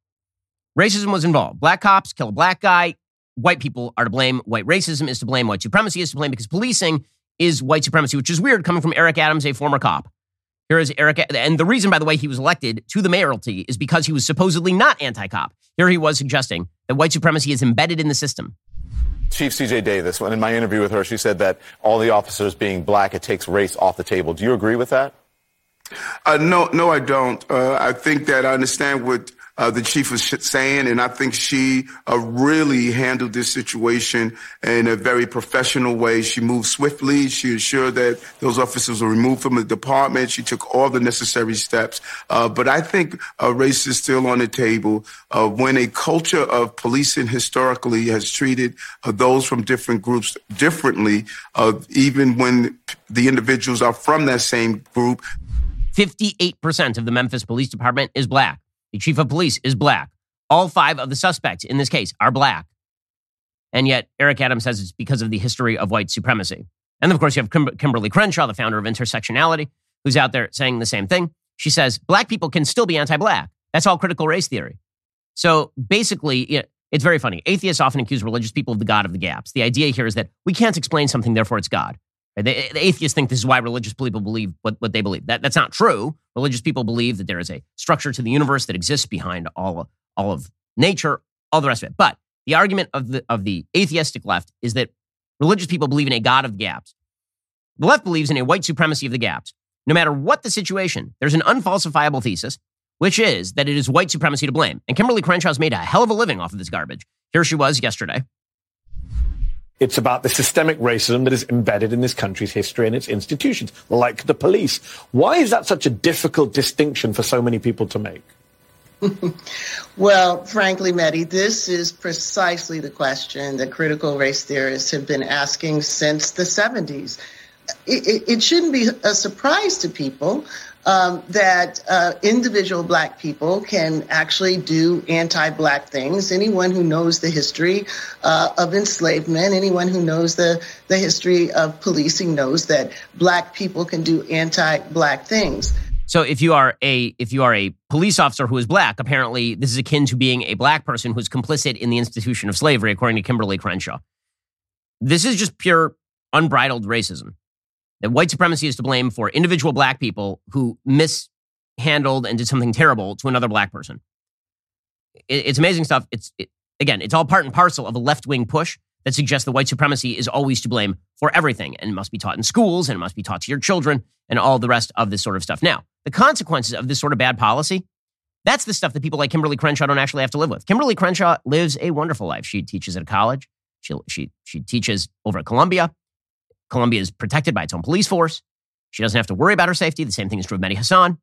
Racism was involved. Black cops kill a black guy. White people are to blame. White racism is to blame. White supremacy is to blame because policing is white supremacy, which is weird coming from Eric Adams, a former cop. Here is Eric, and the reason, by the way, he was elected to the mayoralty is because he was supposedly not anti cop. Here he was suggesting that white supremacy is embedded in the system. Chief CJ Davis, in my interview with her, she said that all the officers being black, it takes race off the table. Do you agree with that? Uh, no, no, I don't. Uh, I think that I understand what uh, the chief was saying, and I think she uh, really handled this situation in a very professional way. She moved swiftly. She ensured that those officers were removed from the department. She took all the necessary steps. Uh, but I think uh, race is still on the table. Uh, when a culture of policing historically has treated uh, those from different groups differently, even when the individuals are from that same group. 58% of the Memphis Police Department is black. The chief of police is black. All five of the suspects in this case are black. And yet, Eric Adams says it's because of the history of white supremacy. And of course, you have Kim- Kimberlé Crenshaw, the founder of intersectionality, who's out there saying the same thing. She says black people can still be anti black. That's all critical race theory. So basically, it's very funny. Atheists often accuse religious people of the God of the gaps. The idea here is that we can't explain something, therefore it's God. The, the, atheists think this is why religious people believe what, what they believe. That, that's not true. Religious people believe that there is a structure to the universe that exists behind all, all of nature, all the rest of it. But the argument of the, of the atheistic left is that religious people believe in a God of gaps. The left believes in a white supremacy of the gaps. No matter what the situation, there's an unfalsifiable thesis, which is that it is white supremacy to blame. And Kimberlé Crenshaw's made a hell of a living off of this garbage. Here she was yesterday it's about the systemic racism that is embedded in this country's history and its institutions, like the police. Why is that such a difficult distinction for so many people to make? well, frankly, Mehdi, this is precisely the question that critical race theorists have been asking since the 70s. It, it, it shouldn't be a surprise to people um, that uh, individual black people can actually do anti-black things. Anyone who knows the history uh, of enslavement, anyone who knows the, the history of policing knows that black people can do anti-black things. So if you are a if you are a police officer who is black, apparently this is akin to being a black person who's complicit in the institution of slavery, according to Kimberlé Crenshaw. This is just pure unbridled racism that white supremacy is to blame for individual black people who mishandled and did something terrible to another black person. It, it's amazing stuff. It's it, again, it's all part and parcel of a left wing push that suggests that white supremacy is always to blame for everything and must be taught in schools and must be taught to your children and all the rest of this sort of stuff. Now, the consequences of this sort of bad policy, that's the stuff that people like Kimberlé Crenshaw don't actually have to live with. Kimberlé Crenshaw lives a wonderful life. She teaches at a college. She, she, she teaches over at Columbia. Columbia is protected by its own police force. She doesn't have to worry about her safety. The same thing is true of Mehdi Hasan.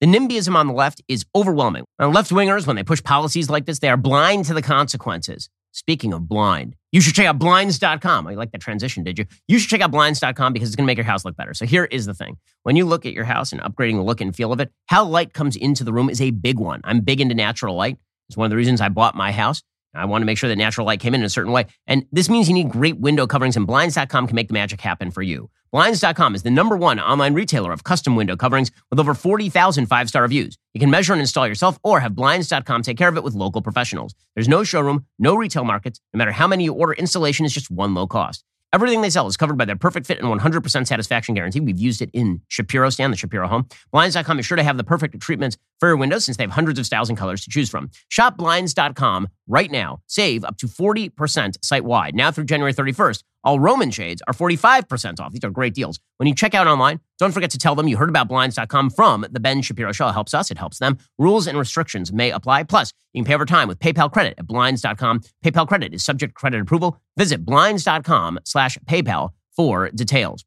The NIMBYism on the left is overwhelming. left wingers, when they push policies like this, they are blind to the consequences. Speaking of blind, you should check out blinds.com. I oh, like that transition, did you? You should check out blinds.com because it's going to make your house look better. So here is the thing. When you look at your house and upgrading the look and feel of it, how light comes into the room is a big one. I'm big into natural light. It's one of the reasons I bought my house. I want to make sure that natural light came in in a certain way. And this means you need great window coverings, and Blinds.com can make the magic happen for you. Blinds.com is the number one online retailer of custom window coverings with over 40,000 five star reviews. You can measure and install yourself or have Blinds.com take care of it with local professionals. There's no showroom, no retail markets. No matter how many you order, installation is just one low cost. Everything they sell is covered by their perfect fit and 100% satisfaction guarantee. We've used it in Shapiro Stand, the Shapiro home. Blinds.com is sure to have the perfect treatments for your windows since they have hundreds of styles and colors to choose from. Shop Blinds.com right now. Save up to 40% site wide now through January 31st All Roman shades are 45% off. These are great deals. When you check out online, don't forget to tell them you heard about Blinds.com from The Ben Shapiro Show. It helps us, it helps them. Rules and restrictions may apply. Plus, you can pay over time with PayPal credit at Blinds.com. PayPal credit is subject to credit approval. Visit Blinds.com slash PayPal for details.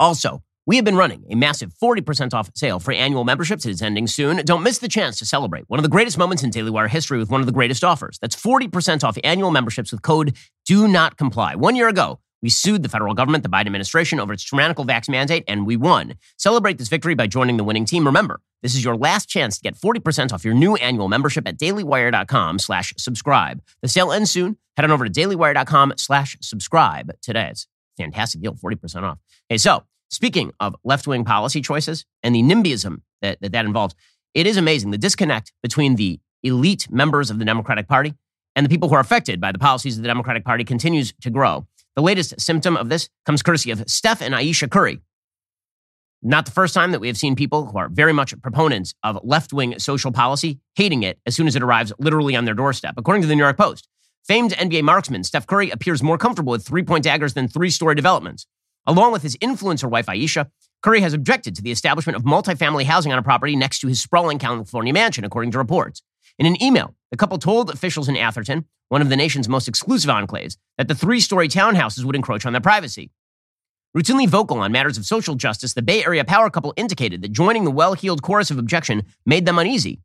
Also, we have been running a massive 40% off sale for annual memberships. It is ending soon. Don't miss the chance to celebrate one of the greatest moments in Daily Wire history with one of the greatest offers. That's 40% off annual memberships with code DO NOT COMPLY. One year ago, we sued the federal government, the Biden administration, over its tyrannical vax mandate, and we won. Celebrate this victory by joining the winning team. Remember, this is your last chance to get 40% off your new annual membership at dailywire.com slash subscribe. The sale ends soon. Head on over to dailywire.com slash subscribe today. It's a fantastic deal, 40% off. Okay, so Speaking of left wing policy choices and the NIMBYism that, that that involves, it is amazing the disconnect between the elite members of the Democratic Party and the people who are affected by the policies of the Democratic Party continues to grow. The latest symptom of this comes courtesy of Steph and Ayesha Curry. Not the first time that we have seen people who are very much proponents of left wing social policy hating it as soon as it arrives literally on their doorstep. According to the New York Post, famed NBA marksman Steph Curry appears more comfortable with three point daggers than three story developments. Along with his influencer wife, Ayesha, Curry has objected to the establishment of multifamily housing on a property next to his sprawling California mansion, according to reports. In an email, the couple told officials in Atherton, one of the nation's most exclusive enclaves, that the three story townhouses would encroach on their privacy. Routinely vocal on matters of social justice, the Bay Area power couple indicated that joining the well heeled chorus of objection made them uneasy.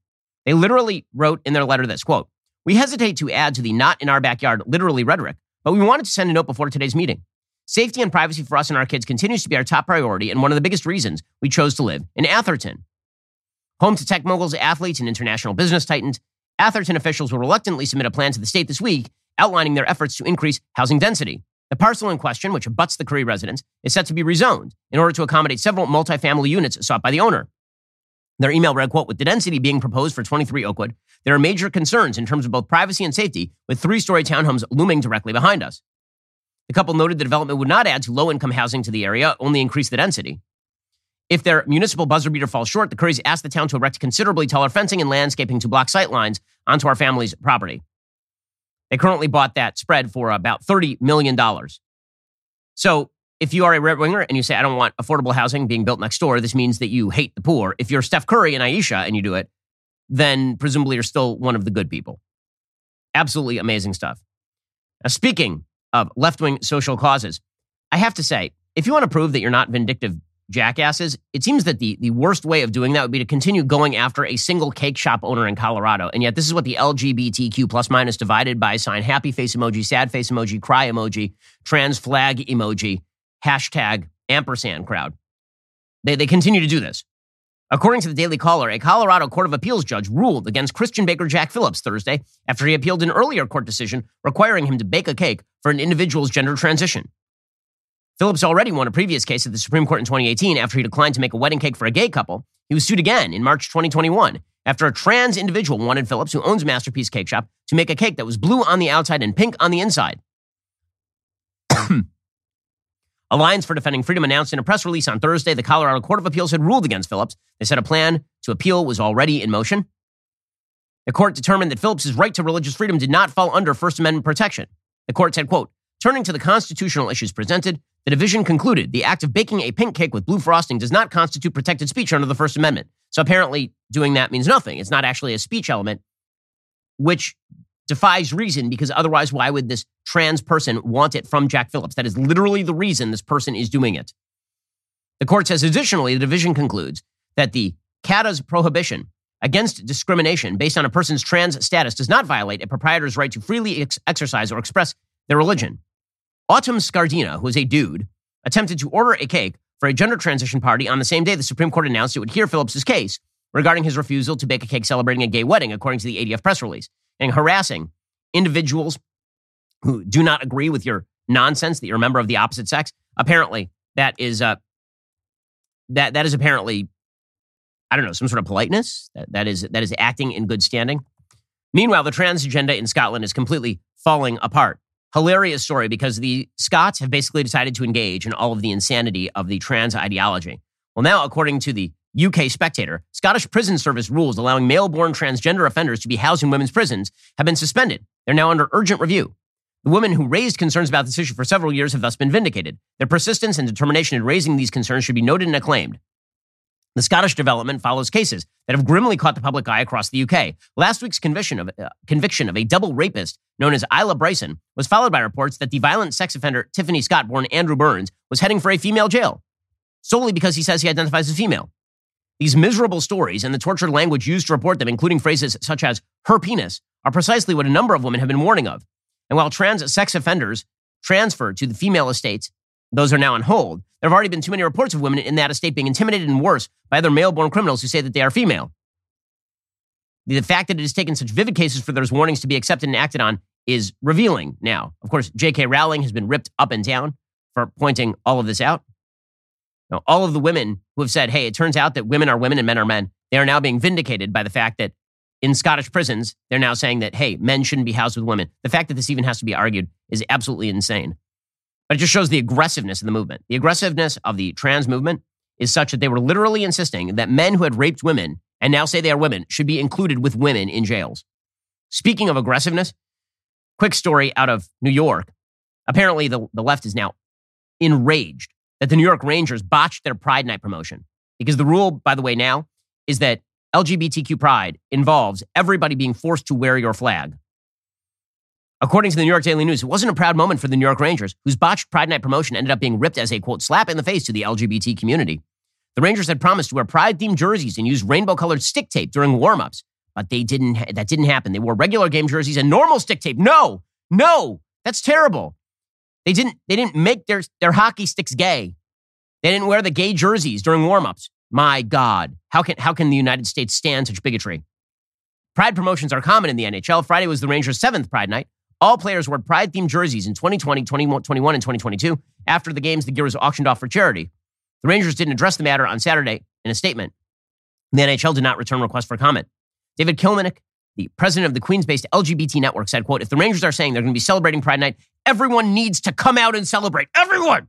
They literally wrote in their letter this quote, We hesitate to add to the not in our backyard literally rhetoric, but we wanted to send a note before today's meeting. Safety and privacy for us and our kids continues to be our top priority and one of the biggest reasons we chose to live in Atherton. Home to tech moguls, athletes, and international business titans, Atherton officials will reluctantly submit a plan to the state this week outlining their efforts to increase housing density. The parcel in question, which abuts the Curry residence, is set to be rezoned in order to accommodate several multifamily units sought by the owner. Their email read, quote, with the density being proposed for 23 Oakwood, there are major concerns in terms of both privacy and safety, with three-story townhomes looming directly behind us. The couple noted the development would not add to low income housing to the area, only increase the density. If their municipal buzzer beater falls short, the Currys asked the town to erect considerably taller fencing and landscaping to block sight lines onto our family's property. They currently bought that spread for about $30 million. So if you are a red winger and you say, I don't want affordable housing being built next door, this means that you hate the poor. If you're Steph Curry and Ayesha and you do it, then presumably you're still one of the good people. Absolutely amazing stuff. Now, speaking of left wing social causes. I have to say, if you want to prove that you're not vindictive jackasses, it seems that the, the worst way of doing that would be to continue going after a single cake shop owner in Colorado. And yet, this is what the LGBTQ plus minus divided by sign happy face emoji, sad face emoji, cry emoji, trans flag emoji, hashtag ampersand crowd. They, they continue to do this. According to the Daily Caller, a Colorado Court of Appeals judge ruled against Christian baker Jack Phillips Thursday after he appealed an earlier court decision requiring him to bake a cake for an individual's gender transition. Phillips already won a previous case at the Supreme Court in 2018 after he declined to make a wedding cake for a gay couple. He was sued again in March 2021 after a trans individual wanted Phillips, who owns Masterpiece Cake Shop, to make a cake that was blue on the outside and pink on the inside. Alliance for Defending Freedom announced in a press release on Thursday the Colorado Court of Appeals had ruled against Phillips. They said a plan to appeal was already in motion. The court determined that Phillips' right to religious freedom did not fall under First Amendment protection. The court said, quote, turning to the constitutional issues presented, the division concluded the act of baking a pink cake with blue frosting does not constitute protected speech under the First Amendment. So apparently, doing that means nothing. It's not actually a speech element, which defies reason because otherwise, why would this trans person want it from Jack Phillips? That is literally the reason this person is doing it. The court says additionally, the division concludes that the CADA's prohibition against discrimination based on a person's trans status does not violate a proprietor's right to freely ex- exercise or express their religion. Autumn Scardina, who is a dude, attempted to order a cake for a gender transition party on the same day the Supreme Court announced it would hear Phillips' case regarding his refusal to bake a cake celebrating a gay wedding, according to the ADF press release and harassing individuals who do not agree with your nonsense that you're a member of the opposite sex. Apparently, that is uh, that that is apparently I don't know some sort of politeness. That, that is that is acting in good standing. Meanwhile, the trans agenda in Scotland is completely falling apart. Hilarious story because the Scots have basically decided to engage in all of the insanity of the trans ideology. Well, now, according to the UK Spectator, Scottish prison service rules allowing male born transgender offenders to be housed in women's prisons have been suspended. They're now under urgent review. The women who raised concerns about this issue for several years have thus been vindicated. Their persistence and determination in raising these concerns should be noted and acclaimed. The Scottish development follows cases that have grimly caught the public eye across the UK. Last week's conviction of, uh, conviction of a double rapist known as Isla Bryson was followed by reports that the violent sex offender Tiffany Scott, born Andrew Burns, was heading for a female jail solely because he says he identifies as female. These miserable stories and the tortured language used to report them, including phrases such as her penis, are precisely what a number of women have been warning of. And while trans sex offenders transfer to the female estates, those are now on hold. There have already been too many reports of women in that estate being intimidated and worse by other male born criminals who say that they are female. The fact that it has taken such vivid cases for those warnings to be accepted and acted on is revealing now. Of course, J.K. Rowling has been ripped up and down for pointing all of this out. Now, all of the women who have said, hey, it turns out that women are women and men are men, they are now being vindicated by the fact that in Scottish prisons, they're now saying that, hey, men shouldn't be housed with women. The fact that this even has to be argued is absolutely insane. But it just shows the aggressiveness of the movement. The aggressiveness of the trans movement is such that they were literally insisting that men who had raped women and now say they are women should be included with women in jails. Speaking of aggressiveness, quick story out of New York. Apparently, the, the left is now enraged that the New York Rangers botched their Pride Night promotion. Because the rule, by the way, now is that LGBTQ Pride involves everybody being forced to wear your flag. According to the New York Daily News, it wasn't a proud moment for the New York Rangers, whose botched Pride Night promotion ended up being ripped as a quote slap in the face to the LGBT community. The Rangers had promised to wear pride themed jerseys and use rainbow colored stick tape during warm ups, but they didn't, ha- that didn't happen. They wore regular game jerseys and normal stick tape. No, no, that's terrible. They didn't, they didn't make their, their hockey sticks gay. They didn't wear the gay jerseys during warmups. My God, how can, how can the United States stand such bigotry? Pride promotions are common in the NHL. Friday was the Rangers' seventh Pride night. All players wore Pride themed jerseys in 2020, 2021, and 2022. After the games, the gear was auctioned off for charity. The Rangers didn't address the matter on Saturday in a statement. The NHL did not return requests for comment. David Kilmnick, the president of the Queens-based LGBT network, said, quote, if the Rangers are saying they're going to be celebrating Pride Night, everyone needs to come out and celebrate. Everyone!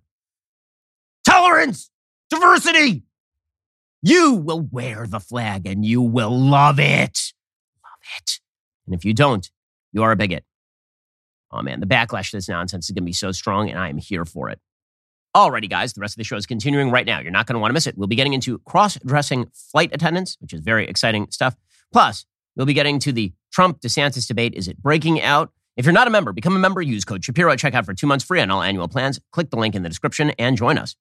Tolerance! Diversity! You will wear the flag and you will love it. Love it. And if you don't, you are a bigot. Oh man, the backlash to this nonsense is going to be so strong, and I am here for it. Alrighty, guys, the rest of the show is continuing right now. You're not going to want to miss it. We'll be getting into cross dressing flight attendants, which is very exciting stuff. Plus, we'll be getting to the Trump DeSantis debate. Is it breaking out? If you're not a member, become a member. Use code Shapiro at checkout for two months free on all annual plans. Click the link in the description and join us.